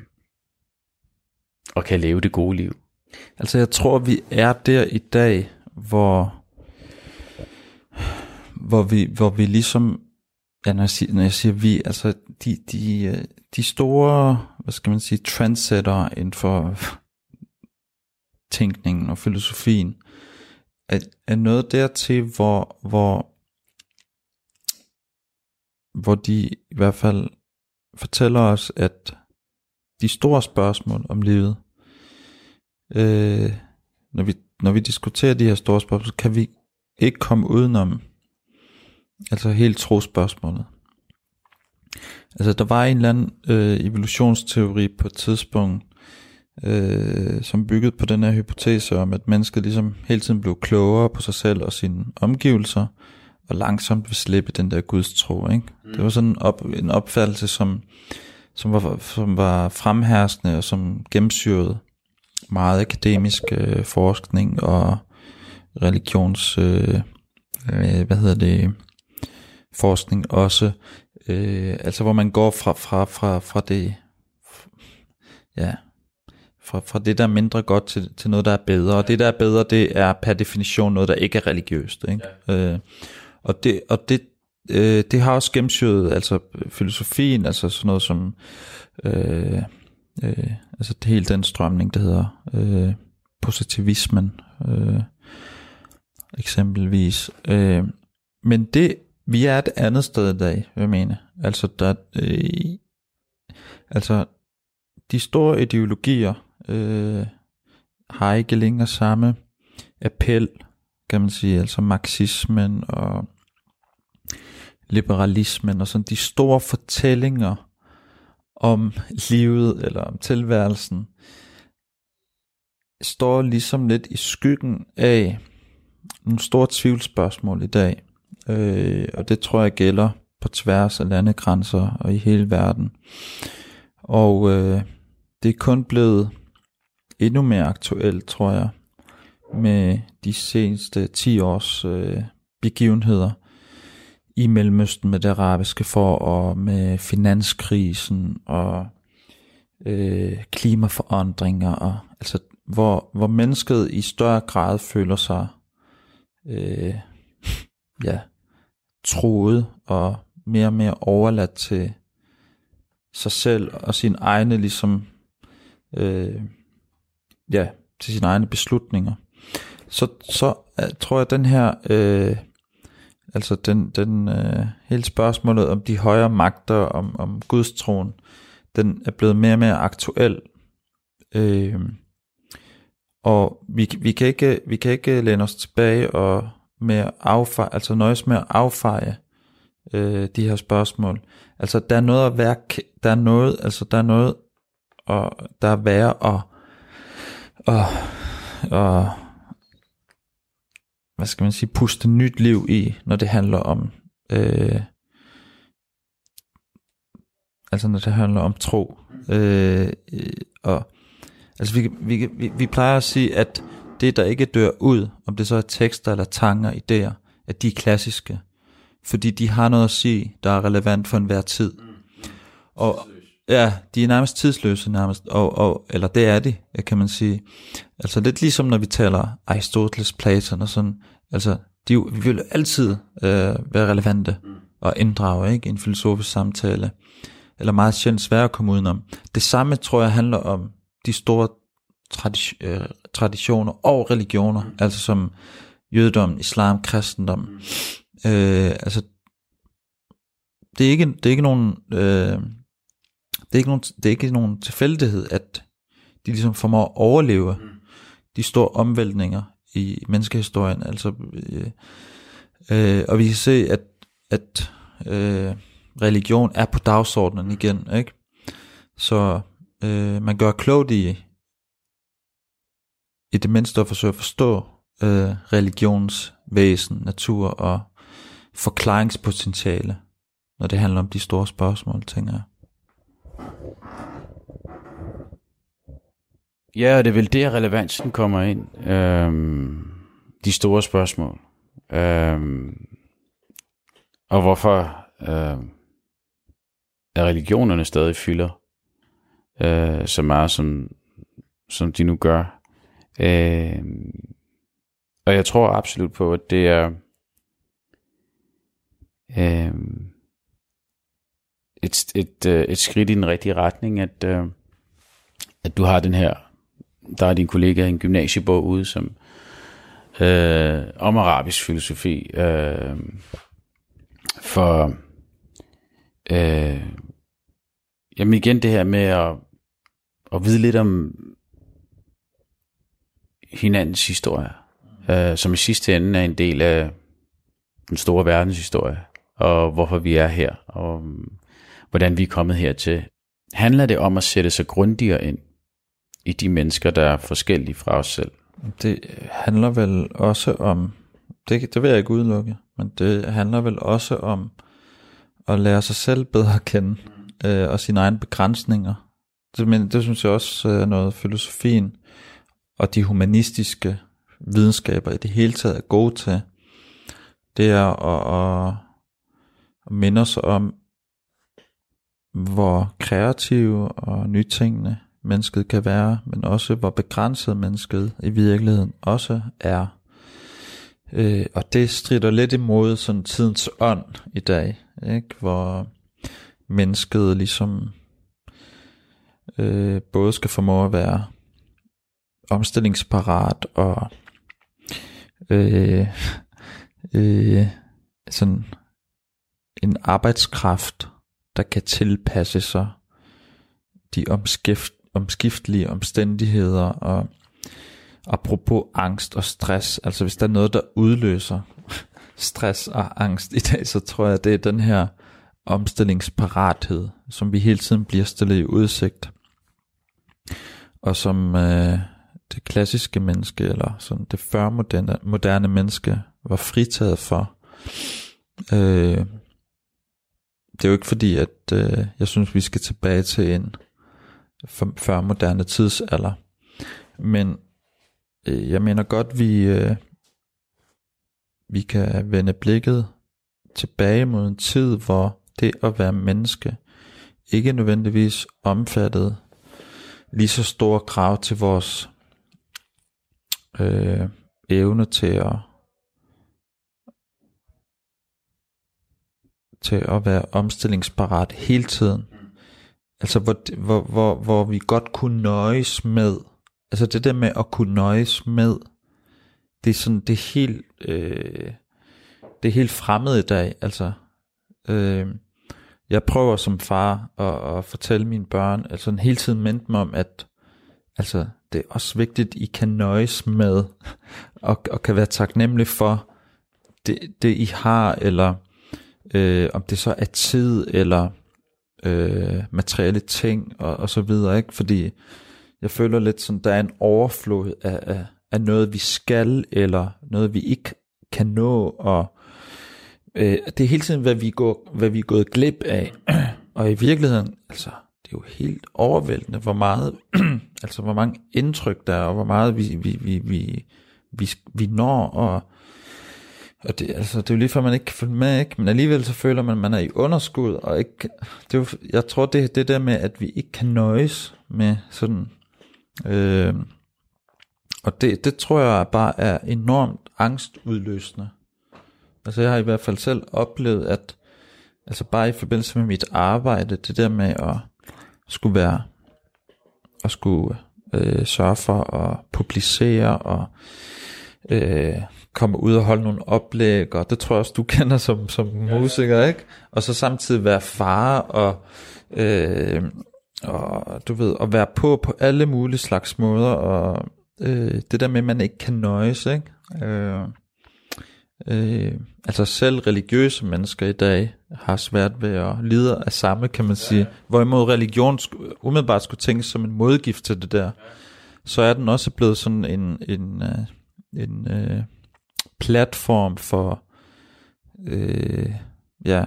og kan leve det gode liv. Altså jeg tror, vi er der i dag, hvor, hvor, vi, hvor vi ligesom, ja, når, jeg siger, når jeg siger vi, altså de, de, øh, de store, hvad skal man sige, trendsetter inden for tænkningen og filosofien, er, er noget dertil, hvor, hvor, hvor de i hvert fald fortæller os, at de store spørgsmål om livet, øh, når, vi, når vi diskuterer de her store spørgsmål, kan vi ikke komme udenom, altså helt tro spørgsmålet. Altså der var en eller anden øh, evolutionsteori på et tidspunkt, øh, som byggede på den her hypotese om, at mennesket ligesom hele tiden blev klogere på sig selv og sine omgivelser, og langsomt vil slippe den der Guds tro. Ikke? Mm. Det var sådan en, op, en opfattelse, som, som, var, som var fremherskende og som gennemsyrede meget akademisk øh, forskning og religions, øh, øh, hvad hedder det, forskning også, øh, altså hvor man går fra, fra, fra, fra det, ja, fra, fra det der er mindre godt til, til noget der er bedre, og det der er bedre, det er per definition noget der ikke er religiøst, ikke? Ja. Øh, og det, og det, øh, det har også gennemsyret altså filosofien, altså sådan noget som øh, øh, altså det hele den strømning, der hedder øh, positivismen øh, eksempelvis. Øh, men det, vi er et andet sted i dag, vil jeg mene. Altså, der, øh, altså de store ideologier øh, har ikke længere samme appel, kan man sige, altså marxismen og liberalismen og sådan de store fortællinger om livet eller om tilværelsen står ligesom lidt i skyggen af nogle store tvivlsspørgsmål i dag. Øh, og det tror jeg gælder på tværs af landegrænser og i hele verden. Og øh, det er kun blevet endnu mere aktuelt, tror jeg, med de seneste 10 års øh, begivenheder i Mellemøsten med det arabiske forår, med finanskrisen og øh, klimaforandringer, og, altså hvor, hvor mennesket i større grad føler sig øh, ja, troet og mere og mere overladt til sig selv og sin egne ligesom øh, ja, til sine egne beslutninger. Så, så øh, tror jeg, at den her øh, Altså den, den øh, hele spørgsmålet om de højere magter, om, om Guds troen, den er blevet mere og mere aktuel. Øh, og vi, vi, kan ikke, vi kan ikke læne os tilbage og med affeje, altså nøjes med at affeje øh, de her spørgsmål. Altså der er noget at være, der er noget, altså der er noget, og der er værre og, og, og hvad skal man sige, puste nyt liv i, når det handler om, øh, altså når det handler om tro. Øh, øh og altså vi, vi, vi, vi plejer at sige, at det der ikke dør ud, om det så er tekster eller tanker, idéer, at de er klassiske. Fordi de har noget at sige, der er relevant for enhver tid. Og, Ja, de er nærmest tidsløse nærmest, og, og, eller det er de, kan man sige. Altså lidt ligesom når vi taler Aristoteles, Platon og sådan, altså de vi vil altid øh, være relevante og inddrage ikke, i en filosofisk samtale, eller meget sjældent svære at komme udenom. Det samme tror jeg handler om de store tradi- øh, traditioner og religioner, altså som jødedom, islam, kristendom. Øh, altså det er ikke, det er ikke nogen, øh, det er ikke nogen, det er ikke nogen tilfældighed, at de ligesom formår at overleve mm. de store omvæltninger i menneskehistorien. Altså, øh, øh, og vi kan se, at, at øh, religion er på dagsordenen igen, ikke? Så øh, man gør klogt i, i det mindste at forsøge at forstå øh, religions væsen, natur og forklaringspotentiale, når det handler om de store spørgsmål, tænker jeg. Ja, og det er vel der relevansen kommer ind. Øhm, de store spørgsmål. Øhm, og hvorfor øhm, er religionerne stadig fylder øh, så meget, som, som de nu gør. Øh, og jeg tror absolut på, at det er øh, et, et, øh, et skridt i den rigtige retning, at, øh, at du har den her der er din kollega en gymnasiebog ude, som øh, om arabisk filosofi. Øh, for øh, jamen igen det her med at, at vide lidt om hinandens historie, øh, som i sidste ende er en del af den store verdenshistorie, og hvorfor vi er her, og mm, hvordan vi er kommet hertil. Handler det om at sætte sig grundigere ind i de mennesker, der er forskellige fra os selv. Det handler vel også om, det, det vil jeg ikke udelukke, men det handler vel også om at lære sig selv bedre at kende, øh, og sine egne begrænsninger. Det, men det synes jeg også øh, er noget filosofien og de humanistiske videnskaber i det hele taget er gode til. Det er at, at, at minde os om, hvor kreative og nytænkende mennesket kan være, men også hvor begrænset mennesket i virkeligheden også er. Øh, og det strider lidt imod sådan tidens ånd i dag, ikke? hvor mennesket ligesom øh, både skal formå at være omstillingsparat og øh, øh, sådan en arbejdskraft, der kan tilpasse sig de omskift, omskiftelige omstændigheder og apropos angst og stress, altså hvis der er noget, der udløser stress og angst i dag, så tror jeg, det er den her omstillingsparathed, som vi hele tiden bliver stillet i udsigt, og som øh, det klassiske menneske, eller sådan det førmoderne moderne menneske, var fritaget for. Øh, det er jo ikke fordi, at øh, jeg synes, vi skal tilbage til en før moderne tidsalder. Men øh, jeg mener godt, vi, øh, vi kan vende blikket tilbage mod en tid, hvor det at være menneske ikke nødvendigvis omfattede lige så store krav til vores øh, evne til at til at være omstillingsparat hele tiden. Altså hvor, hvor, hvor, hvor vi godt kunne nøjes med, altså det der med at kunne nøjes med, det er sådan, det er helt, øh, det er helt fremmed i dag, altså. Øh, jeg prøver som far at, at fortælle mine børn, altså hele tiden mente mig om, at altså, det er også vigtigt, I kan nøjes med, og, og kan være taknemmelig for det, det I har, eller øh, om det så er tid, eller øh, materielle ting og, og så videre, ikke? Fordi jeg føler lidt sådan, der er en overflod af, af, af noget, vi skal, eller noget, vi ikke kan nå, og øh, det er hele tiden, hvad vi, går, hvad vi er gået glip af. og i virkeligheden, altså, det er jo helt overvældende, hvor meget, altså hvor mange indtryk der er, og hvor meget vi, vi, vi, vi, vi, vi når, og og det, altså, det er jo lige for, at man ikke kan følge med, ikke? men alligevel så føler man, at man er i underskud, og ikke, det er jo, jeg tror, det det der med, at vi ikke kan nøjes med sådan, øh, og det, det tror jeg bare er enormt angstudløsende. Altså jeg har i hvert fald selv oplevet, at altså bare i forbindelse med mit arbejde, det der med at skulle være, at skulle øh, sørge for at publicere og øh, komme ud og holde nogle oplæg, og det tror jeg også, du kender som, som musiker, ikke? Og så samtidig være far, og, øh, og du ved, at være på på alle mulige slags måder, og øh, det der med, at man ikke kan nøjes, ikke? Øh, øh, altså selv religiøse mennesker i dag har svært ved at lide af samme, kan man sige. Hvorimod religion umiddelbart skulle tænkes som en modgift til det der, så er den også blevet sådan en, en, øh, en øh, platform for, øh, ja,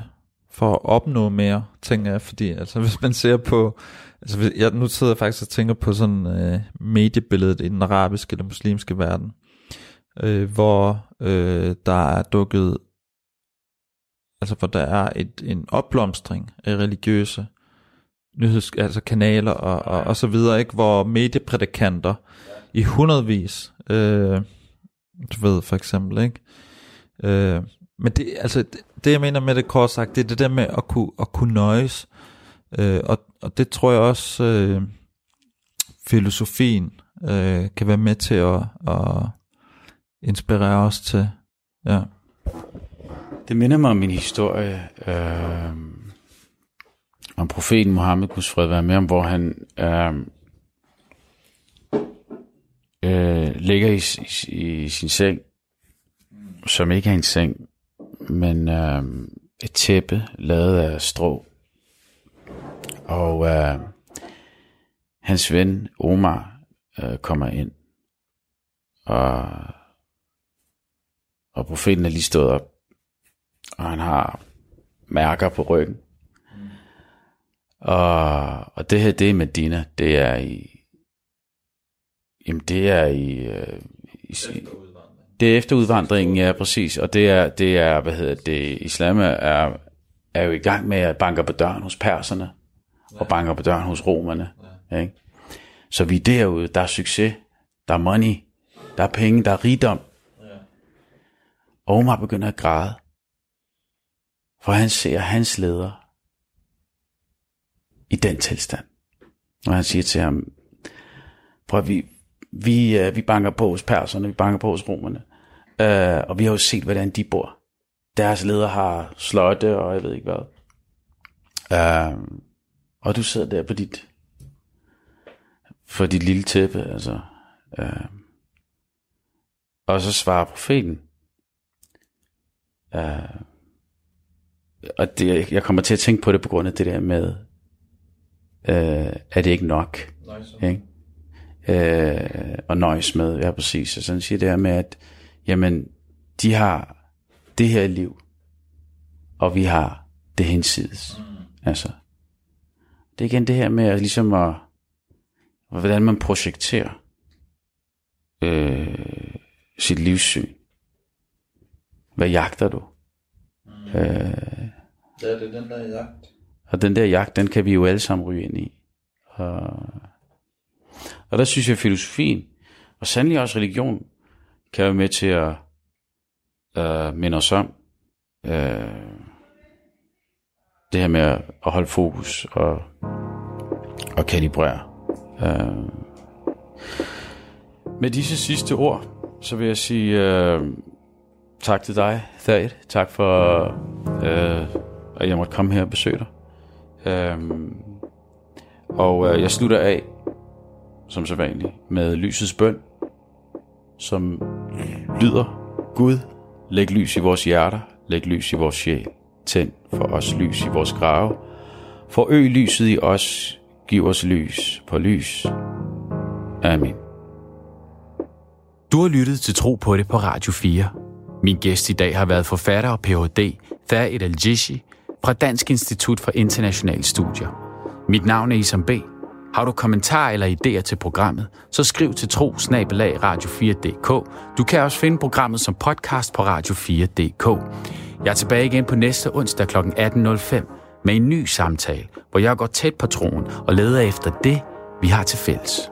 for at opnå mere, tænker jeg, fordi altså hvis man ser på, altså jeg nu sidder jeg faktisk og tænker på sådan øh, mediebilledet i den arabiske eller muslimske verden, øh, hvor øh, der er dukket, altså hvor der er et, en opblomstring af religiøse nyheds, altså kanaler og, og, og så videre, ikke? hvor medieprædikanter i hundredvis, øh, du ved for eksempel, ikke? Øh, men det, altså, det, det jeg mener med det kort sagt, det er det der med at kunne, at kunne nøjes, øh, og, og det tror jeg også øh, filosofien øh, kan være med til at, at inspirerer os til. Ja. Det minder mig om en historie øh, om profeten Mohammed, Guds fred være med om, hvor han øh, øh, ligger i, i, i sin seng, som ikke er en seng, men øh, et tæppe lavet af strå. Og øh, hans ven Omar øh, kommer ind, og og profeten er lige stået op, og han har mærker på ryggen. Mm. Og, og det her, det er Medina, det er i, jamen det er i, øh, i, det er efter udvandringen, ja, præcis. Og det er, det er hvad hedder det, islam er, er jo i gang med at banke på døren hos perserne, ja. og banker på døren hos romerne. Ja. Ikke? Så vi er derude, der er succes, der er money, der er penge, der er rigdom. Og Omar begynder at græde, for han ser hans leder i den tilstand. Og han siger til ham, prøv vi, vi, øh, vi banker på hos perserne, vi banker på hos romerne, øh, og vi har jo set, hvordan de bor. Deres leder har slotte, og jeg ved ikke hvad. Øh, og du sidder der på dit, for dit lille tæppe, altså. Øh. og så svarer profeten, Uh, og det, jeg kommer til at tænke på det på grund af det der med, uh, er det ikke nok? Nice. Ikke? Uh, og nøjes med, ja præcis. Og sådan siger det her med, at jamen, de har det her liv, og vi har det hensides. Mm. Altså, det er igen det her med at, ligesom at, hvordan man projekterer øh, sit livssyn. Hvad jagter du? Mm. Øh, ja, det er den der jagt. Og den der jagt, den kan vi jo alle sammen ryge ind i. Og, og der synes jeg, at filosofien, og sandelig også religion, kan være med til at øh, minde os om øh, det her med at holde fokus og, og kalibrere. Øh. Med disse sidste ord, så vil jeg sige, øh, tak til dig, Thad. Tak for, øh, at jeg måtte komme her og besøge dig. Øhm, og øh, jeg slutter af, som så vanligt, med lysets bøn, som lyder, Gud, læg lys i vores hjerter, læg lys i vores sjæl, tænd for os lys i vores grave, forøg lyset i os, giv os lys på lys. Amen. Du har lyttet til Tro på det på Radio 4. Min gæst i dag har været forfatter og Ph.D. Thaid al fra Dansk Institut for Internationale Studier. Mit navn er Isam B. Har du kommentarer eller idéer til programmet, så skriv til tro radio4.dk. Du kan også finde programmet som podcast på radio4.dk. Jeg er tilbage igen på næste onsdag kl. 18.05 med en ny samtale, hvor jeg går tæt på troen og leder efter det, vi har til fælles.